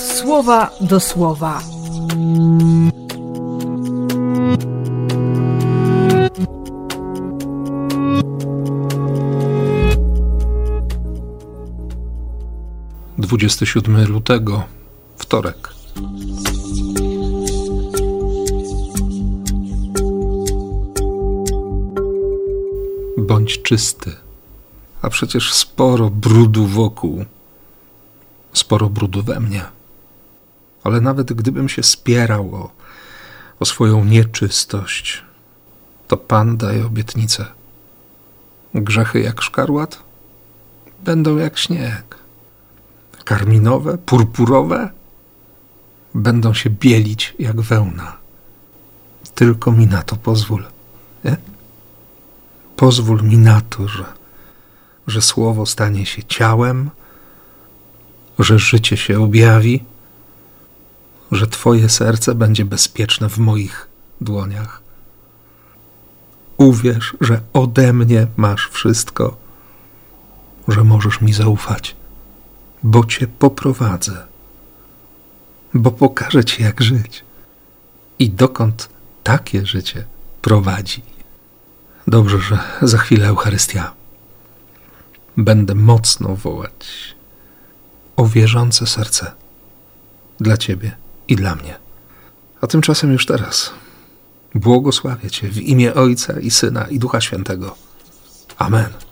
słowa do słowa. Dwudziesty siódmy lutego, wtorek. Bądź czysty, a przecież sporo brudu wokół, sporo brudu we mnie. Ale nawet gdybym się spierał o, o swoją nieczystość, to Pan daje obietnicę. Grzechy jak szkarłat będą jak śnieg. Karminowe, purpurowe będą się bielić jak wełna. Tylko mi na to pozwól. Nie? Pozwól mi na to, że, że słowo stanie się ciałem, że życie się objawi, że Twoje serce będzie bezpieczne w moich dłoniach. Uwierz, że ode mnie masz wszystko, że możesz mi zaufać, bo Cię poprowadzę, bo pokażę Ci, jak żyć i dokąd takie życie prowadzi. Dobrze, że za chwilę Eucharystia. Będę mocno wołać o wierzące serce dla Ciebie i dla mnie. A tymczasem już teraz błogosławię Cię w imię Ojca i Syna i Ducha Świętego. Amen.